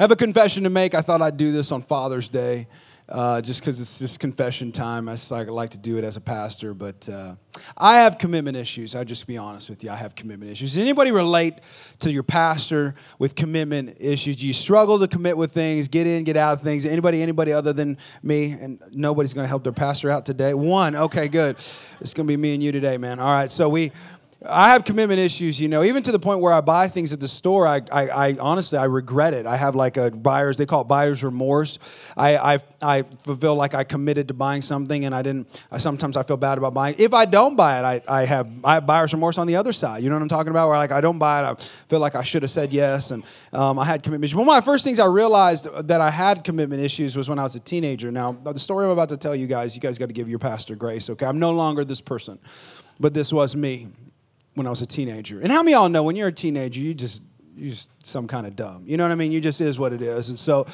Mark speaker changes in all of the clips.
Speaker 1: I have a confession to make. I thought I'd do this on Father's Day. Uh, just because it's just confession time. I like, to do it as a pastor, but uh, I have commitment issues. I'll just be honest with you. I have commitment issues. Does anybody relate to your pastor with commitment issues? Do you struggle to commit with things, get in, get out of things? Anybody, anybody other than me? And nobody's going to help their pastor out today. One, okay, good. It's going to be me and you today, man. All right, so we I have commitment issues, you know, even to the point where I buy things at the store. I, I, I honestly, I regret it. I have like a buyer's, they call it buyer's remorse. I, I, I feel like I committed to buying something and I didn't, I, sometimes I feel bad about buying. If I don't buy it, I, I, have, I have buyer's remorse on the other side. You know what I'm talking about? Where like I don't buy it, I feel like I should have said yes. And um, I had commitment issues. One of my first things I realized that I had commitment issues was when I was a teenager. Now, the story I'm about to tell you guys, you guys got to give your pastor grace, okay? I'm no longer this person, but this was me when I was a teenager. And how many of y'all know when you're a teenager, you just you just some kind of dumb. You know what I mean? You just is what it is. And so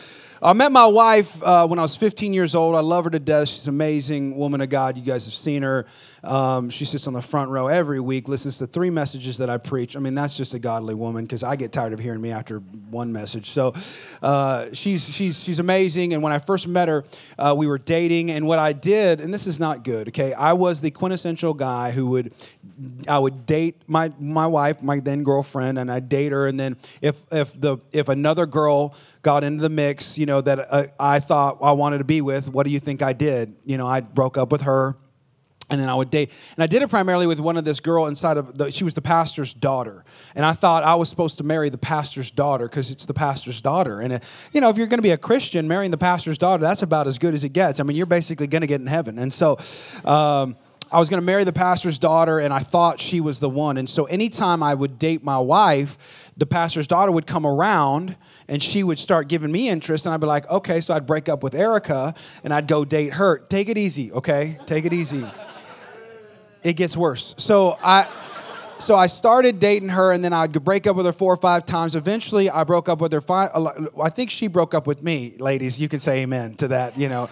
Speaker 1: I met my wife uh, when I was 15 years old. I love her to death. She's an amazing woman of God. You guys have seen her. Um, she sits on the front row every week, listens to three messages that I preach. I mean, that's just a godly woman because I get tired of hearing me after one message. So uh, she's, she's, she's amazing. And when I first met her, uh, we were dating. And what I did, and this is not good, okay? I was the quintessential guy who would, I would date my, my wife, my then girlfriend, and I'd date her. And then if, if, the, if another girl, got into the mix, you know, that uh, I thought I wanted to be with. What do you think I did? You know, I broke up with her and then I would date. And I did it primarily with one of this girl inside of the, she was the pastor's daughter. And I thought I was supposed to marry the pastor's daughter because it's the pastor's daughter. And, uh, you know, if you're going to be a Christian, marrying the pastor's daughter, that's about as good as it gets. I mean, you're basically going to get in heaven. And so, um, I was going to marry the pastor's daughter, and I thought she was the one. And so, anytime I would date my wife, the pastor's daughter would come around and she would start giving me interest and i'd be like okay so i'd break up with erica and i'd go date her take it easy okay take it easy it gets worse so i so I started dating her, and then I'd break up with her four or five times. Eventually, I broke up with her. Five, I think she broke up with me, ladies. You can say amen to that, you know.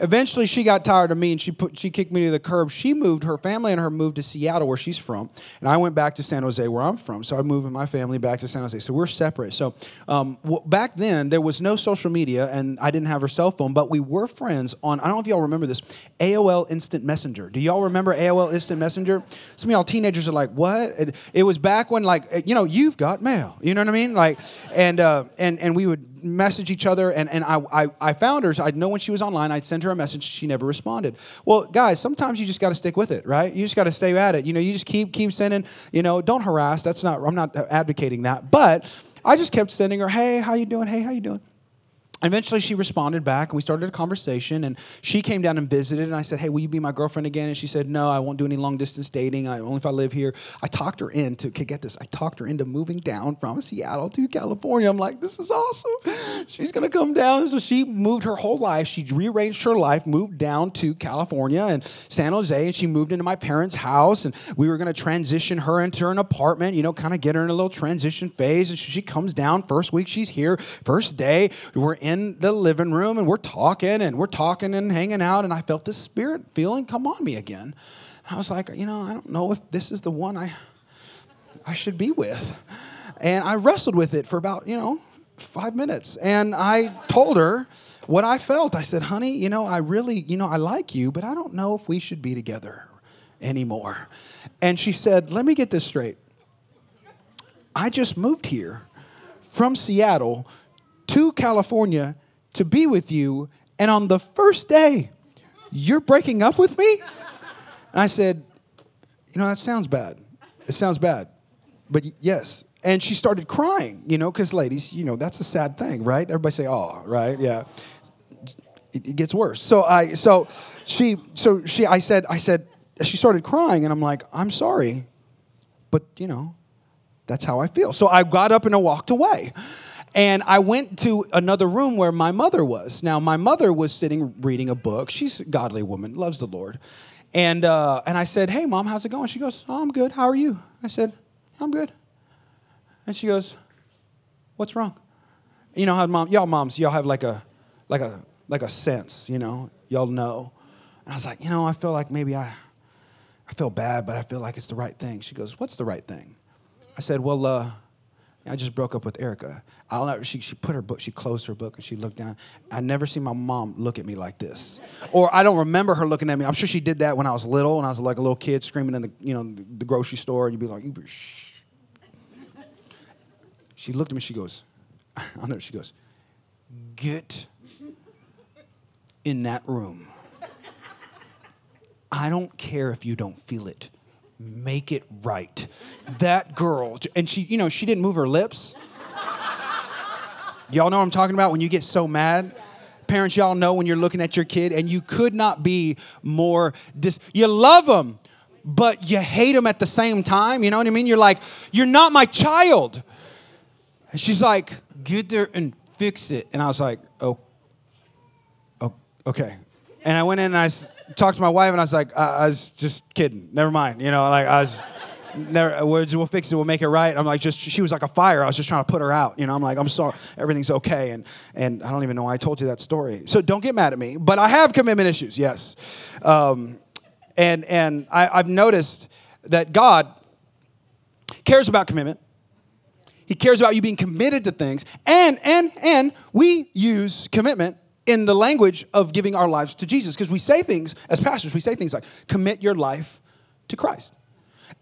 Speaker 1: Eventually, she got tired of me and she put she kicked me to the curb. She moved her family and her moved to Seattle, where she's from, and I went back to San Jose, where I'm from. So I moved my family back to San Jose. So we're separate. So um, back then, there was no social media, and I didn't have her cell phone, but we were friends on. I don't know if y'all remember this AOL Instant Messenger. Do y'all remember AOL Instant Messenger? Some of y'all teenagers are like, "What?" It, it was back when, like, you know, you've got mail. You know what I mean? Like, and uh, and and we would message each other, and, and I, I, I found her. So I'd know when she was online. I'd send her a message. She never responded. Well, guys, sometimes you just got to stick with it, right? You just got to stay at it. You know, you just keep keep sending. You know, don't harass. That's not. I'm not advocating that, but I just kept sending her, "Hey, how you doing? Hey, how you doing?" Eventually she responded back and we started a conversation and she came down and visited and i said hey will you be my girlfriend again? And she said no i won't do any long distance dating. I, only if i live here. I talked her into okay, get this i talked her into moving down from seattle to california. I'm like this is awesome. She's going to come down. So she moved her whole life. She rearranged her life moved down to california and san jose and she moved into my parents house and we were going to transition her into an apartment you know kind of get her in a little transition phase. And she comes down first week she's here first day. We're in in the living room and we're talking and we're talking and hanging out. And I felt this spirit feeling come on me again. And I was like, you know, I don't know if this is the one I, I should be with. And I wrestled with it for about, you know, five minutes. And I told her what I felt. I said, honey, you know, I really, you know, I like you, but I don't know if we should be together anymore. And she said, let me get this straight. I just moved here from Seattle to California to be with you, and on the first day, you're breaking up with me? And I said, You know, that sounds bad. It sounds bad. But yes. And she started crying, you know, because ladies, you know, that's a sad thing, right? Everybody say, Oh, right? Yeah. It, it gets worse. So I, so she, so she, I said, I said, she started crying, and I'm like, I'm sorry, but you know, that's how I feel. So I got up and I walked away. And I went to another room where my mother was. Now, my mother was sitting reading a book. She's a godly woman, loves the Lord. And, uh, and I said, Hey, mom, how's it going? She goes, Oh, I'm good. How are you? I said, I'm good. And she goes, What's wrong? You know how mom, y'all moms, y'all have like a, like a, like a sense, you know, y'all know. And I was like, You know, I feel like maybe I, I feel bad, but I feel like it's the right thing. She goes, What's the right thing? I said, Well, uh, I just broke up with Erica. I'll never, she, she put her book, she closed her book and she looked down. I never seen my mom look at me like this. Or I don't remember her looking at me. I'm sure she did that when I was little, when I was like a little kid screaming in the, you know, the grocery store and you'd be like, you shh. She looked at me, she goes, I'll never, she goes, get in that room. I don't care if you don't feel it. Make it right. That girl, and she, you know, she didn't move her lips. Y'all know what I'm talking about when you get so mad? Parents, y'all know when you're looking at your kid and you could not be more dis you love them, but you hate them at the same time. You know what I mean? You're like, you're not my child. And she's like, get there and fix it. And I was like, oh, oh okay. And I went in and I talked to my wife and I was like, I, I was just kidding. Never mind. You know, like I was never we'll, we'll fix it. We'll make it right. I'm like just she was like a fire. I was just trying to put her out. You know i'm like i'm sorry. Everything's okay. And and i don't even know why i told you that story. So don't get mad at me. But i have commitment issues yes. Um, and and I, i've noticed that god cares about commitment. He cares about you being committed to things. And and and we use commitment in the language of giving our lives to jesus because we say things as pastors we say things like commit your life to christ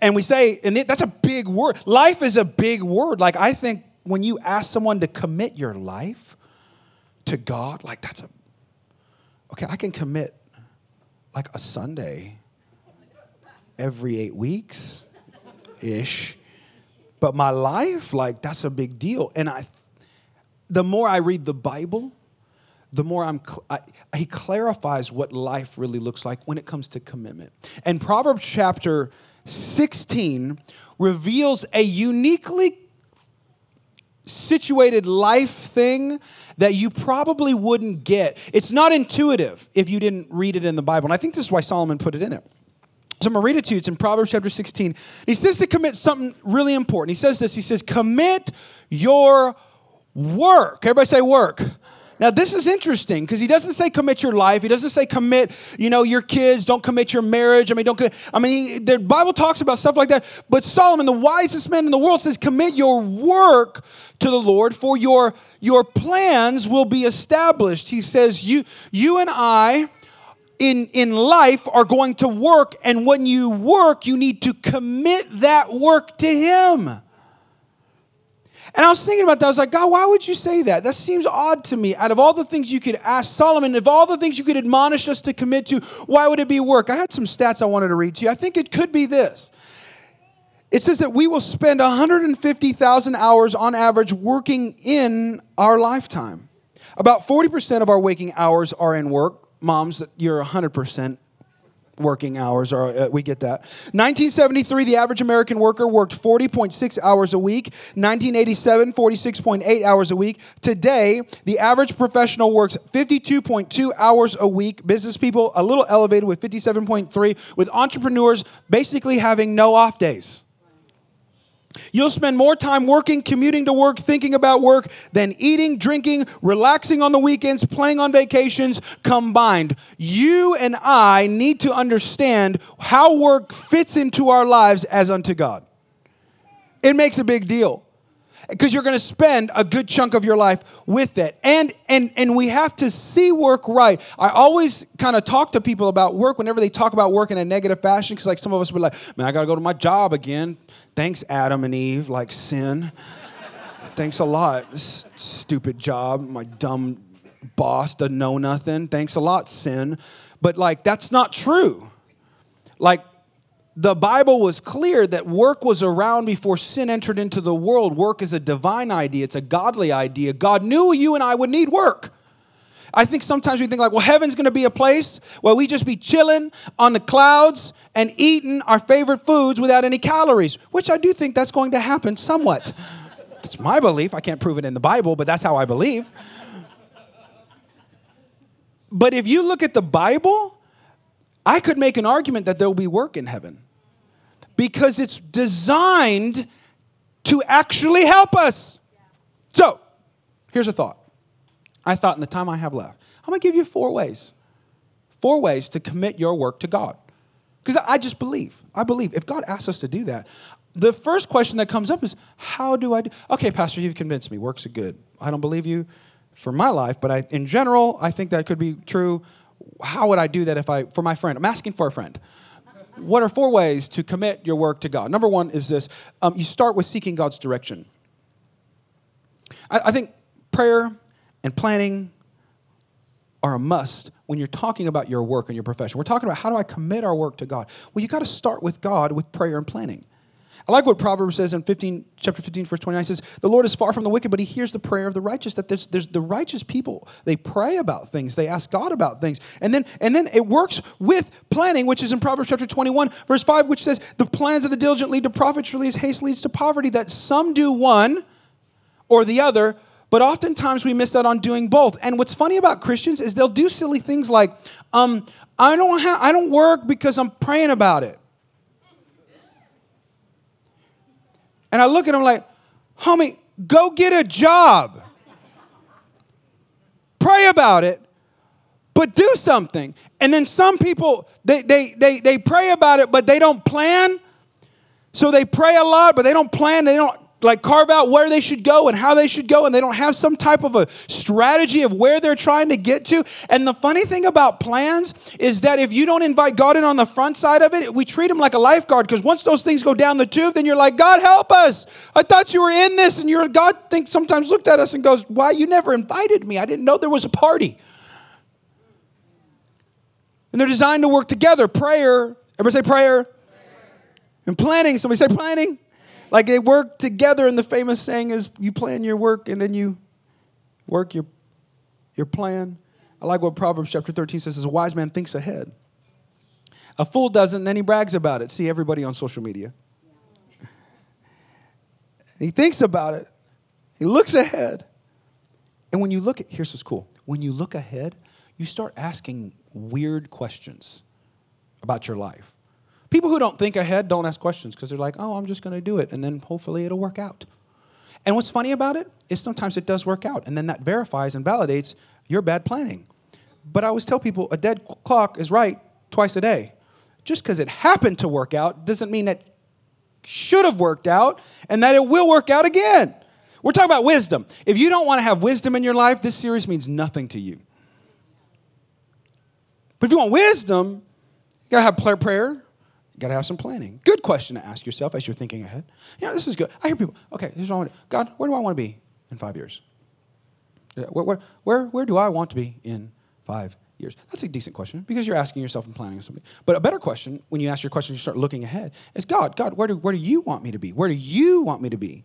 Speaker 1: and we say, and that's a big word. Life is a big word. Like, I think when you ask someone to commit your life to God, like, that's a, okay, I can commit like a Sunday every eight weeks ish. But my life, like, that's a big deal. And I, the more I read the Bible, the more I'm, I, he clarifies what life really looks like when it comes to commitment. And Proverbs chapter 16 reveals a uniquely situated life thing that you probably wouldn't get. It's not intuitive if you didn't read it in the Bible. And I think this is why Solomon put it in there. So I'm going to read it to you. It's in Proverbs chapter 16. He says to commit something really important. He says this He says, Commit your work. Everybody say work. Now, this is interesting because he doesn't say commit your life. He doesn't say commit, you know, your kids. Don't commit your marriage. I mean, don't. I mean, he, the Bible talks about stuff like that. But Solomon, the wisest man in the world, says, commit your work to the Lord, for your your plans will be established. He says, you you and I. In, in life are going to work, and when you work, you need to commit that work to Him. And I was thinking about that. I was like, God, why would you say that? That seems odd to me. Out of all the things you could ask Solomon, of all the things you could admonish us to commit to, why would it be work? I had some stats I wanted to read to you. I think it could be this. It says that we will spend 150,000 hours on average working in our lifetime. About 40% of our waking hours are in work. Moms, you're 100% working hours, or uh, we get that. 1973, the average American worker worked 40.6 hours a week. 1987, 46.8 hours a week. Today, the average professional works 52.2 hours a week. Business people a little elevated with 57.3, with entrepreneurs basically having no off days. You'll spend more time working, commuting to work, thinking about work than eating, drinking, relaxing on the weekends, playing on vacations combined. You and I need to understand how work fits into our lives as unto God. It makes a big deal because you're going to spend a good chunk of your life with it. And and and we have to see work right. I always kind of talk to people about work whenever they talk about work in a negative fashion because like some of us would like man i gotta go to my job again. Thanks adam and eve like sin. Thanks a lot stupid job my dumb boss doesn't know nothing. Thanks a lot sin. But like that's not true. Like the Bible was clear that work was around before sin entered into the world. Work is a divine idea, it's a godly idea. God knew you and I would need work. I think sometimes we think like, well, heaven's going to be a place where we just be chilling on the clouds and eating our favorite foods without any calories, which I do think that's going to happen somewhat. That's my belief. I can't prove it in the Bible, but that's how I believe. But if you look at the Bible, I could make an argument that there will be work in heaven because it's designed to actually help us. So, here's a thought. I thought in the time I have left, I'm gonna give you four ways. Four ways to commit your work to God. Because I just believe, I believe if God asks us to do that, the first question that comes up is, how do I do? Okay, Pastor, you've convinced me. Works are good. I don't believe you for my life, but I, in general, I think that could be true. How would I do that if I, for my friend? I'm asking for a friend. What are four ways to commit your work to God? Number one is this um, you start with seeking God's direction. I, I think prayer and planning are a must when you're talking about your work and your profession. We're talking about how do I commit our work to God? Well, you got to start with God with prayer and planning. I like what Proverbs says in 15, chapter 15, verse 29 says, The Lord is far from the wicked, but he hears the prayer of the righteous. That there's, there's the righteous people. They pray about things, they ask God about things. And then, and then it works with planning, which is in Proverbs chapter 21, verse 5, which says, The plans of the diligent lead to profit, surely as haste leads to poverty, that some do one or the other, but oftentimes we miss out on doing both. And what's funny about Christians is they'll do silly things like, um, I don't ha- I don't work because I'm praying about it. And I look at him like, homie, go get a job. Pray about it, but do something. And then some people, they, they, they, they pray about it, but they don't plan. So they pray a lot, but they don't plan. They don't like carve out where they should go and how they should go and they don't have some type of a strategy of where they're trying to get to. And the funny thing about plans is that if you don't invite god in on the front side of it we treat him like a lifeguard because once those things go down the tube then you're like god help us! I thought you were in this and your god thinks sometimes looked at us and goes why you never invited me. I didn't know there was a party. And they're designed to work together. Prayer. Everybody say prayer, prayer. and planning. Somebody say planning like they work together, and the famous saying is you plan your work and then you work your, your plan. I like what Proverbs chapter 13 says, a wise man thinks ahead. A fool doesn't, then he brags about it. See everybody on social media. he thinks about it. He looks ahead. And when you look at, here's what's cool. When you look ahead, you start asking weird questions about your life. People who don't think ahead don't ask questions because they're like, oh, I'm just going to do it, and then hopefully it'll work out. And what's funny about it is sometimes it does work out, and then that verifies and validates your bad planning. But I always tell people a dead clock is right twice a day. Just because it happened to work out doesn't mean that should have worked out and that it will work out again. We're talking about wisdom. If you don't want to have wisdom in your life, this series means nothing to you. But if you want wisdom, you gotta have prayer, got to have some planning. Good question to ask yourself as you're thinking ahead. You know, this is good. I hear people, okay, here's what I want to God, where do I want to be in five years? Where, where, where, where do I want to be in five years? That's a decent question because you're asking yourself and planning something. But a better question, when you ask your question, you start looking ahead, is God, God, where do, where do you want me to be? Where do you want me to be?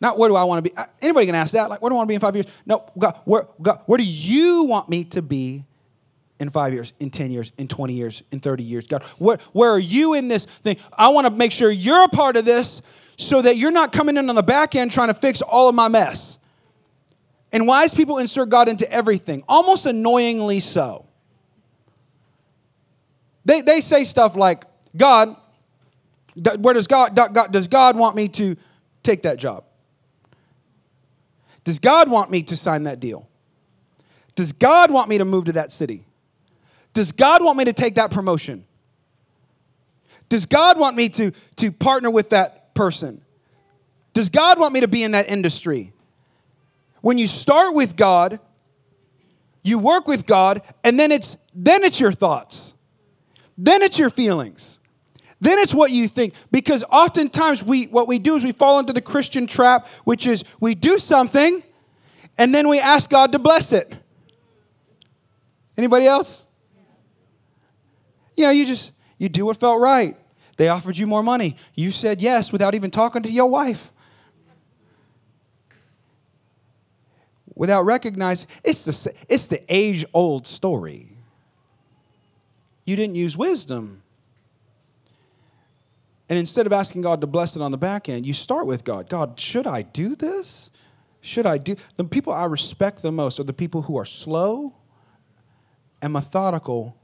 Speaker 1: Not where do I want to be? Anybody can ask that. Like, where do I want to be in five years? No, God, where, God, where do you want me to be in five years, in 10 years, in 20 years, in 30 years? God, where, where are you in this thing? I want to make sure you're a part of this so that you're not coming in on the back end trying to fix all of my mess. And wise people insert God into everything, almost annoyingly so. They, they say stuff like, God, where does God, God, does God want me to take that job? Does God want me to sign that deal? Does God want me to move to that city? Does God want me to take that promotion? Does God want me to, to partner with that person? Does God want me to be in that industry? When you start with God, you work with God, and then it's then it's your thoughts. Then it's your feelings. Then it's what you think. Because oftentimes we what we do is we fall into the Christian trap, which is we do something and then we ask God to bless it. Anybody else? You know, you just, you do what felt right. They offered you more money. You said yes without even talking to your wife. Without recognizing, it's the, it's the age old story. You didn't use wisdom. And instead of asking God to bless it on the back end, you start with God. God, should I do this? Should I do? The people I respect the most are the people who are slow and methodical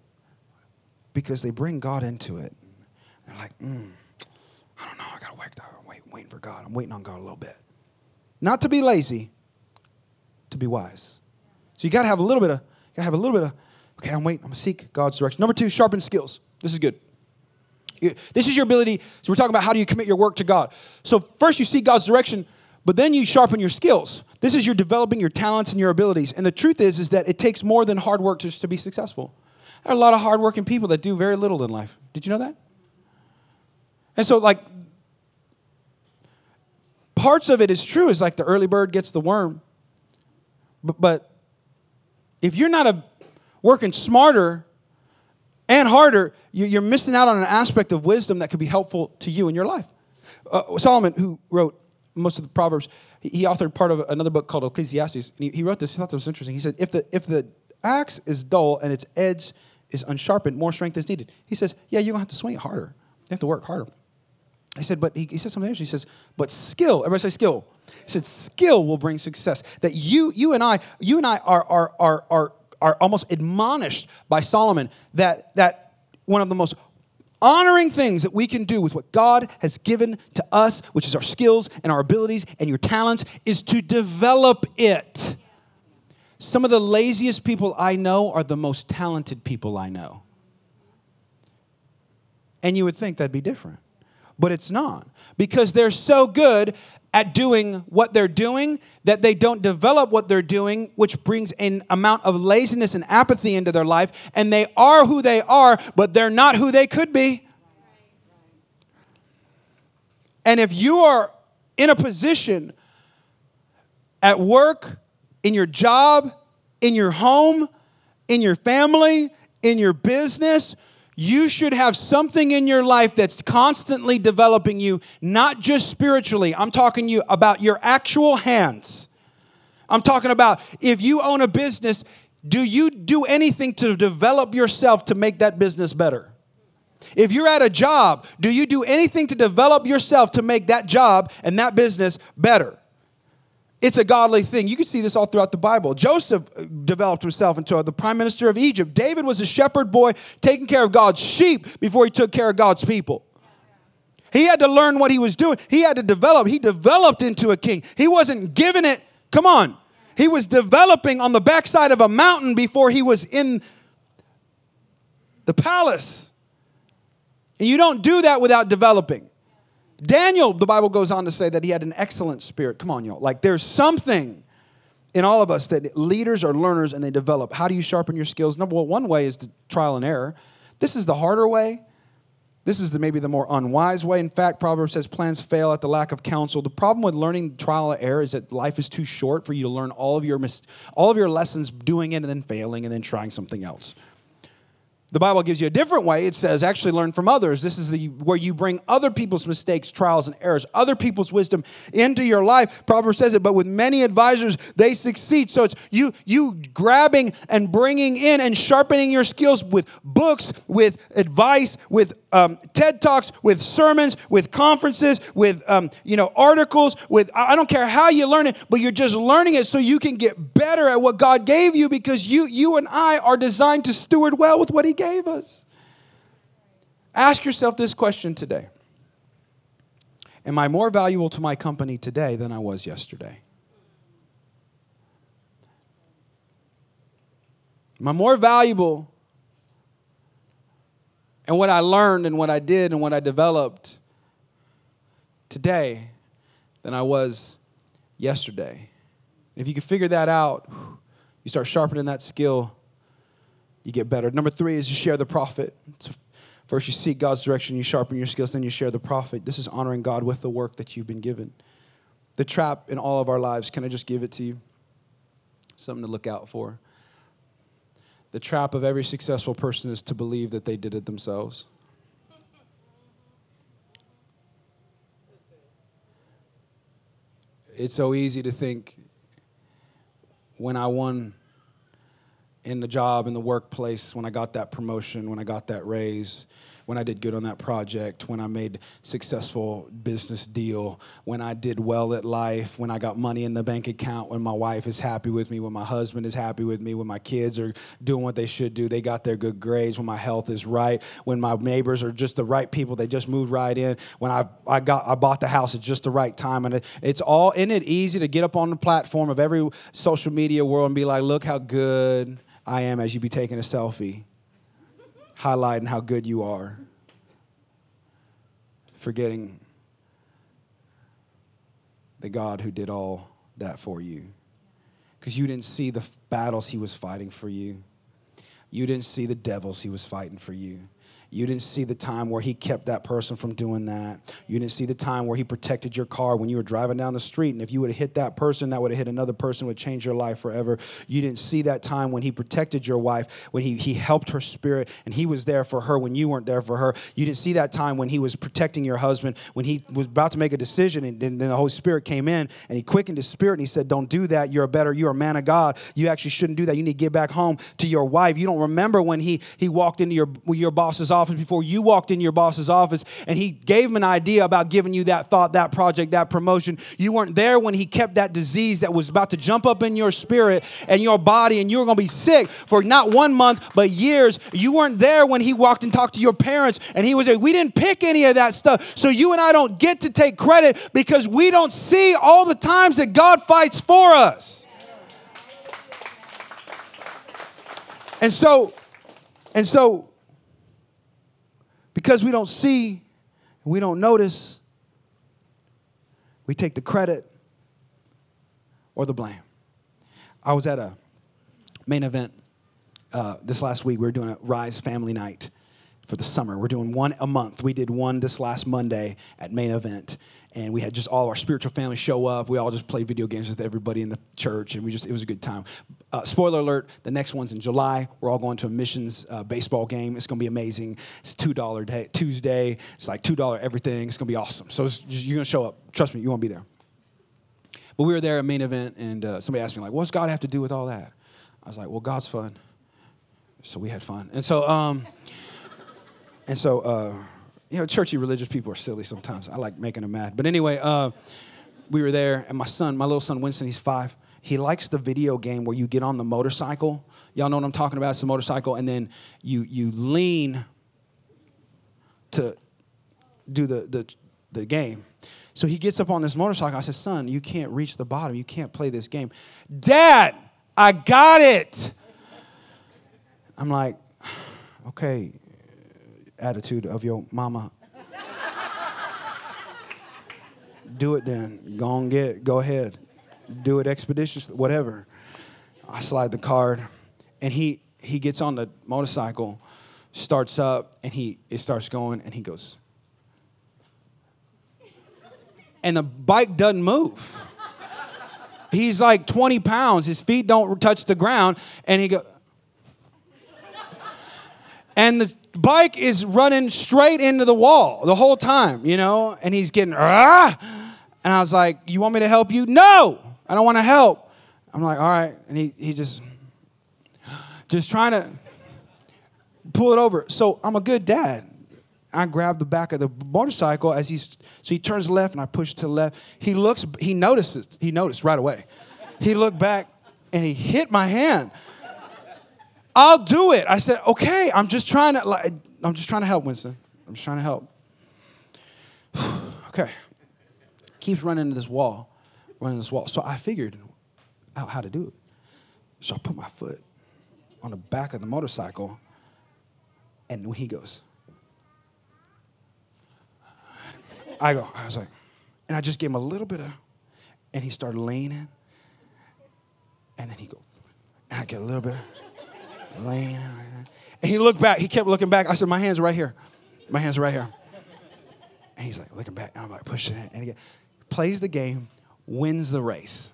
Speaker 1: because they bring God into it. They're like, mm, I don't know, I gotta wait, I'm wait, waiting for God. I'm waiting on God a little bit. Not to be lazy, to be wise. So you gotta have a little bit of, you gotta have a little bit of, okay, I'm waiting, I'm gonna seek God's direction. Number two, sharpen skills. This is good. This is your ability. So we're talking about how do you commit your work to God. So first you seek God's direction, but then you sharpen your skills. This is you're developing your talents and your abilities. And the truth is, is that it takes more than hard work just to be successful. There are a lot of hardworking people that do very little in life. Did you know that? And so, like, parts of it is true. It's like the early bird gets the worm. But, but if you're not a, working smarter and harder, you're missing out on an aspect of wisdom that could be helpful to you in your life. Uh, Solomon, who wrote most of the Proverbs, he authored part of another book called Ecclesiastes. And he, wrote this, he thought this was interesting. He said, if the, if the axe is dull and its edge is unsharpened, more strength is needed. He says, yeah, you're going to have to swing it harder. You have to work harder. I said, but he, he said something else. He says, but skill, everybody say skill. He said, skill will bring success. That you, you and I, you and I are, are, are, are, are almost admonished by Solomon that, that one of the most honoring things that we can do with what God has given to us, which is our skills and our abilities and your talents, is to develop it. Some of the laziest people I know are the most talented people I know. And you would think that'd be different, but it's not because they're so good at doing what they're doing that they don't develop what they're doing, which brings an amount of laziness and apathy into their life. And they are who they are, but they're not who they could be. And if you are in a position at work, in your job, in your home, in your family, in your business, you should have something in your life that's constantly developing you, not just spiritually. I'm talking you about your actual hands. I'm talking about if you own a business, do you do anything to develop yourself to make that business better? If you're at a job, do you do anything to develop yourself to make that job and that business better? It's a godly thing. You can see this all throughout the Bible. Joseph uh, developed himself into the prime minister of Egypt. David was a shepherd boy taking care of God's sheep before he took care of God's people. He had to learn what he was doing. He had to develop. He developed into a king. He wasn't given it, come on. He was developing on the backside of a mountain before he was in the palace. And you don't do that without developing. Daniel, the Bible goes on to say that he had an excellent spirit. Come on, y'all. Like there's something in all of us that leaders are learners and they develop. How do you sharpen your skills? Number one, one way is to trial and error. This is the harder way. This is the, maybe the more unwise way. In fact, Proverbs says plans fail at the lack of counsel. The problem with learning trial and error is that life is too short for you to learn all of your mis- all of your lessons doing it and then failing and then trying something else. The Bible gives you a different way. It says, actually learn from others. This is the where you bring other people's mistakes, trials, and errors, other people's wisdom into your life. Proverbs says it, but with many advisors, they succeed. So it's you, you grabbing and bringing in and sharpening your skills with books, with advice, with um, TED Talks, with sermons, with conferences, with um, you know articles, with I don't care how you learn it, but you're just learning it so you can get better at what God gave you because you you and I are designed to steward well with what He gave us. Ask yourself this question today Am I more valuable to my company today than I was yesterday? Am I more valuable and what I learned and what I did and what I developed today than I was yesterday? If you can figure that out, you start sharpening that skill you get better. Number three is you share the profit. First, you seek God's direction, you sharpen your skills, then you share the profit. This is honoring God with the work that you've been given. The trap in all of our lives, can I just give it to you? Something to look out for. The trap of every successful person is to believe that they did it themselves. It's so easy to think when I won in the job, in the workplace, when I got that promotion, when I got that raise, when I did good on that project, when I made successful business deal, when I did well at life, when I got money in the bank account, when my wife is happy with me, when my husband is happy with me, when my kids are doing what they should do, they got their good grades, when my health is right, when my neighbors are just the right people, they just moved right in, when I, I got I bought the house at just the right time. And it, it's all in it easy to get up on the platform of every social media world and be like, look how good I am as you be taking a selfie, highlighting how good you are. forgetting the God who did all that for you. Because you didn't see the battles he was fighting for you, you didn't see the devils he was fighting for you. You didn't see the time where he kept that person from doing that. You didn't see the time where he protected your car when you were driving down the street. And if you would have hit that person, that would have hit another person, would change your life forever. You didn't see that time when he protected your wife, when he, he helped her spirit and he was there for her when you weren't there for her. You didn't see that time when he was protecting your husband, when he was about to make a decision and then the Holy Spirit came in and he quickened his spirit and he said, Don't do that. You're a better, you're a man of God. You actually shouldn't do that. You need to get back home to your wife. You don't remember when he, he walked into your, your boss's office before you walked in your boss's office and he gave him an idea about giving you that thought, that project, that promotion. You weren't there when he kept that disease that was about to jump up in your spirit and your body, and you were going to be sick for not one month, but years. You weren't there when he walked and talked to your parents and he was like, We didn't pick any of that stuff. So you and I don't get to take credit because we don't see all the times that God fights for us. And so, and so because we don't see, we don't notice, we take the credit or the blame. I was at a main event uh, this last week. We were doing a Rise Family Night for the summer. We're doing one a month. We did one this last Monday at main event, and we had just all our spiritual family show up. We all just played video games with everybody in the church, and we just it was a good time. Uh, spoiler alert: the next one's in July. We're all going to a missions uh, baseball game. It's going to be amazing. It's two dollar day Tuesday. It's like two dollar everything. It's going to be awesome. So just, you're going to show up. Trust me, you won't be there. But we were there at main event, and uh, somebody asked me like, "What's God have to do with all that?" I was like, "Well, God's fun." So we had fun, and so um, and so. Uh, you know, churchy religious people are silly sometimes. I like making them mad. But anyway, uh, we were there, and my son, my little son Winston, he's five. He likes the video game where you get on the motorcycle. Y'all know what I'm talking about? It's the motorcycle, and then you you lean to do the the, the game. So he gets up on this motorcycle. I said, "Son, you can't reach the bottom. You can't play this game." Dad, I got it. I'm like, okay, attitude of your mama. Do it then. Go on, get. Go ahead. Do it expeditiously. Whatever. I slide the card, and he he gets on the motorcycle, starts up, and he it starts going, and he goes. And the bike doesn't move. He's like 20 pounds. His feet don't touch the ground, and he goes. And the bike is running straight into the wall the whole time, you know, and he's getting, ah! And I was like, You want me to help you? No, I don't want to help. I'm like, All right. And he, he just, just trying to pull it over. So I'm a good dad. I grab the back of the motorcycle as he's, so he turns left and I push to the left. He looks, he notices, he noticed right away. He looked back and he hit my hand. I'll do it. I said, okay, I'm just trying to, like, I'm just trying to help, Winston. I'm just trying to help. okay. Keeps running into this wall, running this wall. So I figured out how to do it. So I put my foot on the back of the motorcycle, and when he goes, I go, I was like, and I just gave him a little bit of, and he started leaning, and then he go, and I get a little bit laying And he looked back. He kept looking back. I said, My hands are right here. My hands are right here. And he's like looking back. And I'm like, pushing it. And he plays the game, wins the race,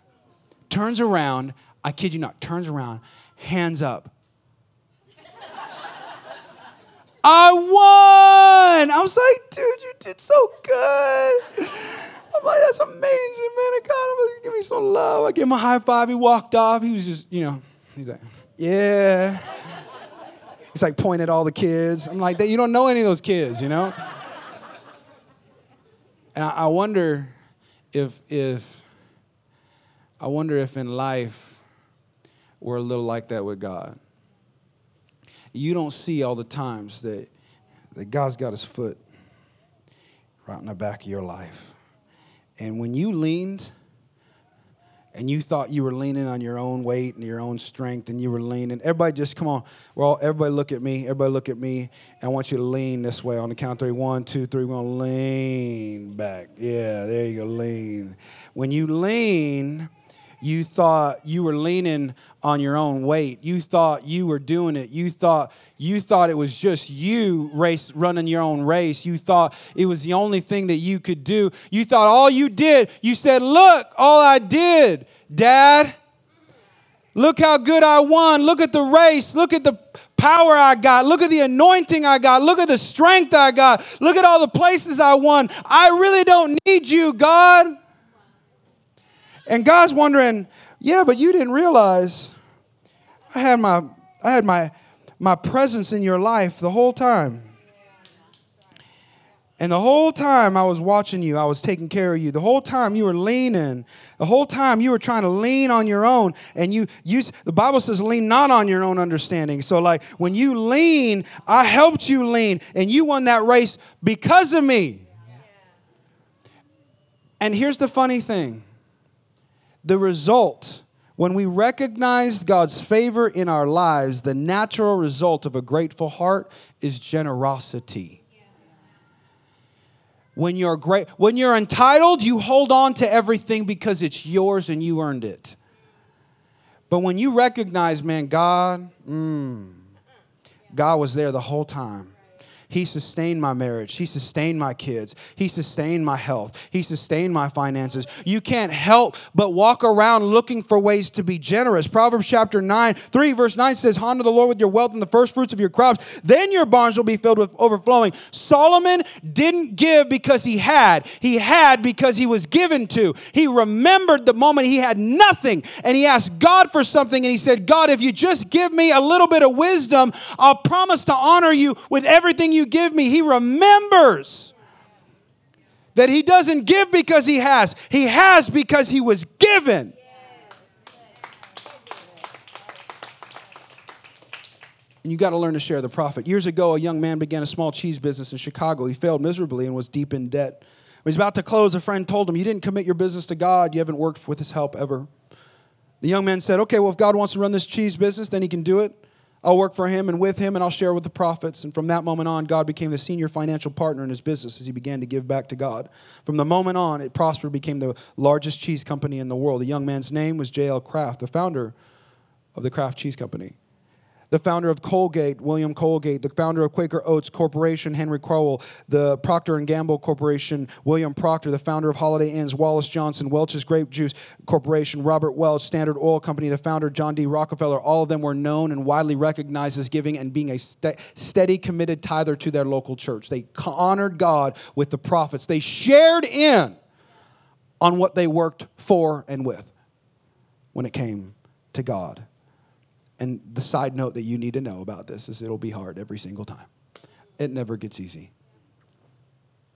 Speaker 1: turns around. I kid you not, turns around, hands up. I won! I was like, dude, you did so good. I'm like, that's amazing, man. God, give me some love. I gave him a high five. He walked off. He was just, you know, he's like, yeah. He's like pointing at all the kids. I'm like, you don't know any of those kids, you know? And I wonder if if I wonder if in life we're a little like that with God. You don't see all the times that, that God's got his foot right in the back of your life. And when you leaned and you thought you were leaning on your own weight and your own strength and you were leaning. Everybody just come on. Well, everybody look at me. Everybody look at me. I want you to lean this way on the count three. One, two, three. We're gonna lean back. Yeah, there you go. Lean. When you lean, you thought you were leaning on your own weight. You thought you were doing it. You thought you thought it was just you race running your own race. You thought it was the only thing that you could do. You thought all you did, you said, "Look, all I did, dad. Look how good I won. Look at the race. Look at the power I got. Look at the anointing I got. Look at the strength I got. Look at all the places I won. I really don't need you, God." And God's wondering, yeah, but you didn't realize I had my I had my my presence in your life the whole time. And the whole time I was watching you, I was taking care of you. The whole time you were leaning. The whole time you were trying to lean on your own. And you use the Bible says lean not on your own understanding. So like when you lean, I helped you lean and you won that race because of me. And here's the funny thing the result, when we recognize God's favor in our lives, the natural result of a grateful heart is generosity. When you're great, when you're entitled, you hold on to everything because it's yours and you earned it. But when you recognize, man, God, mm, God was there the whole time. He sustained my marriage. He sustained my kids. He sustained my health. He sustained my finances. You can't help but walk around looking for ways to be generous. Proverbs chapter 9, 3, verse 9 says, Honor the Lord with your wealth and the first fruits of your crops. Then your barns will be filled with overflowing. Solomon didn't give because he had, he had because he was given to. He remembered the moment he had nothing and he asked God for something and he said, God, if you just give me a little bit of wisdom, I'll promise to honor you with everything you give me. He remembers that he doesn't give because he has, he has because he was given. And you got to learn to share the profit. Years ago, a young man began a small cheese business in Chicago. He failed miserably and was deep in debt. When he was about to close, a friend told him, You didn't commit your business to God. You haven't worked with his help ever. The young man said, Okay, well, if God wants to run this cheese business, then he can do it. I'll work for him and with him, and I'll share with the profits. And from that moment on, God became the senior financial partner in his business as he began to give back to God. From the moment on, it prospered, became the largest cheese company in the world. The young man's name was J.L. Kraft, the founder of the Kraft Cheese Company the founder of Colgate, William Colgate, the founder of Quaker Oats Corporation, Henry Crowell, the Procter and Gamble Corporation, William Procter, the founder of Holiday Inns, Wallace Johnson, Welch's Grape Juice Corporation, Robert Welch, Standard Oil Company, the founder John D. Rockefeller, all of them were known and widely recognized as giving and being a st- steady, committed tither to their local church. They honored God with the profits. They shared in on what they worked for and with when it came to God. And the side note that you need to know about this is it'll be hard every single time. It never gets easy.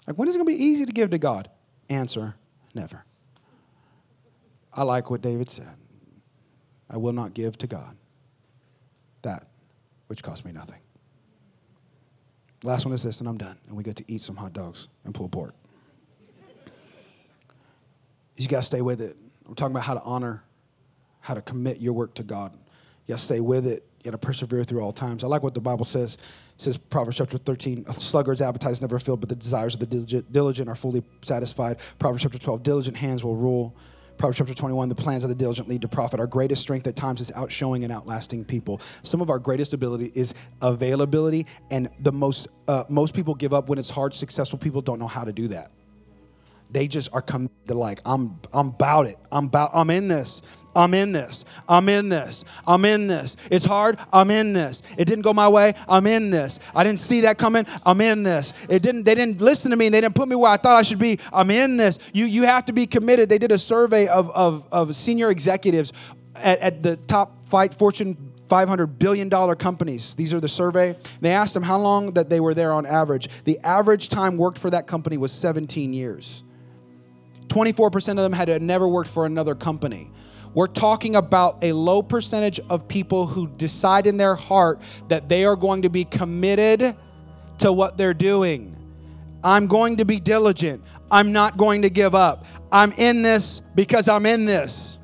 Speaker 1: Like, when is it going to be easy to give to God? Answer never. I like what David said I will not give to God that which cost me nothing. Last one is this, and I'm done. And we get to eat some hot dogs and pulled pork. You got to stay with it. I'm talking about how to honor, how to commit your work to God. To stay with it. You got to persevere through all times. I like what the Bible says. It says, Proverbs chapter 13, a sluggard's appetite is never filled, but the desires of the diligent are fully satisfied. Proverbs chapter 12, diligent hands will rule. Proverbs chapter 21, the plans of the diligent lead to profit. Our greatest strength at times is outshowing and outlasting people. Some of our greatest ability is availability, and the most, uh, most people give up when it's hard. Successful people don't know how to do that. They just are come. They're like, I'm, I'm about it. I'm about. I'm in this. I'm in this. I'm in this. I'm in this. It's hard. I'm in this. It didn't go my way. I'm in this. I didn't see that coming. I'm in this. It didn't. They didn't listen to me. They didn't put me where I thought I should be. I'm in this. You you have to be committed. They did a survey of of, of senior executives at, at the top fight Fortune 500 billion dollar companies. These are the survey. They asked them how long that they were there on average. The average time worked for that company was 17 years. 24% of them had never worked for another company. We're talking about a low percentage of people who decide in their heart that they are going to be committed to what they're doing. I'm going to be diligent. I'm not going to give up. I'm in this because I'm in this.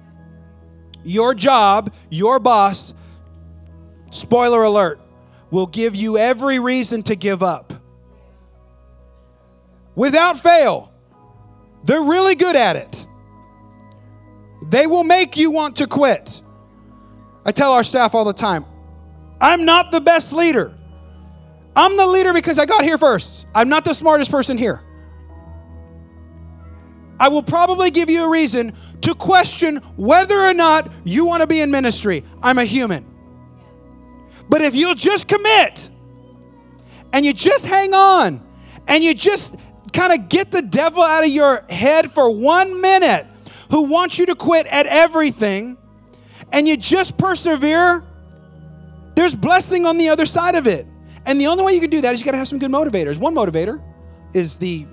Speaker 1: your job, your boss, spoiler alert, will give you every reason to give up. Without fail. They're really good at it. They will make you want to quit. I tell our staff all the time I'm not the best leader. I'm the leader because I got here first. I'm not the smartest person here. I will probably give you a reason to question whether or not you want to be in ministry. I'm a human. But if you'll just commit and you just hang on and you just kind of get the devil out of your head for one minute who wants you to quit at everything and you just persevere, there's blessing on the other side of it. And the only way you can do that is you got to have some good motivators. One motivator is the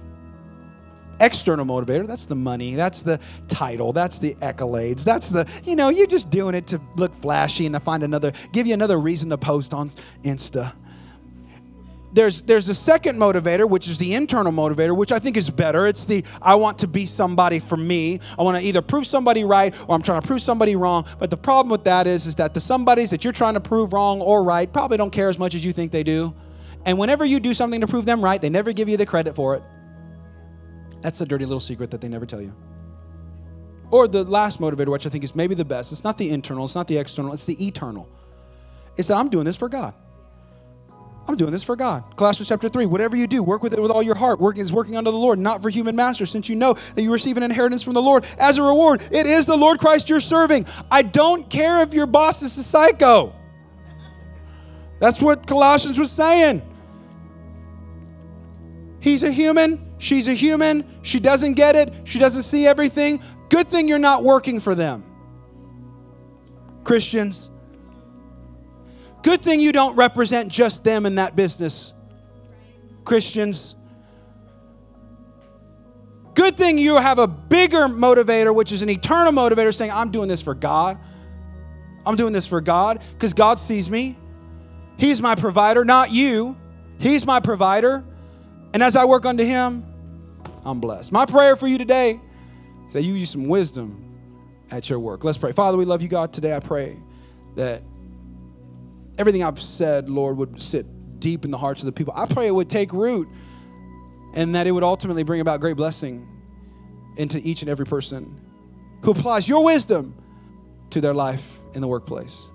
Speaker 1: external motivator. That's the money. That's the title. That's the accolades. That's the, you know, you're just doing it to look flashy and to find another, give you another reason to post on Insta. There's, there's a second motivator, which is the internal motivator, which I think is better. It's the I want to be somebody for me. I want to either prove somebody right or I'm trying to prove somebody wrong. But the problem with that is, is that the somebodies that you're trying to prove wrong or right probably don't care as much as you think they do. And whenever you do something to prove them right, they never give you the credit for it. That's the dirty little secret that they never tell you. Or the last motivator, which I think is maybe the best. It's not the internal, it's not the external, it's the eternal. It's that I'm doing this for God. I'm doing this for God. Colossians chapter 3, whatever you do, work with it with all your heart. Work is working unto the Lord, not for human masters, since you know that you receive an inheritance from the Lord as a reward. It is the Lord Christ you're serving. I don't care if your boss is a psycho. That's what Colossians was saying. He's a human, she's a human, she doesn't get it, she doesn't see everything. Good thing you're not working for them. Christians, good thing you don't represent just them in that business. Christians, good thing you have a bigger motivator, which is an eternal motivator, saying, I'm doing this for God. I'm doing this for God because God sees me. He's my provider, not you. He's my provider. And as I work unto Him, I'm blessed. My prayer for you today is that you use some wisdom at your work. Let's pray. Father, we love you, God. Today I pray that everything I've said, Lord, would sit deep in the hearts of the people. I pray it would take root and that it would ultimately bring about great blessing into each and every person who applies your wisdom to their life in the workplace.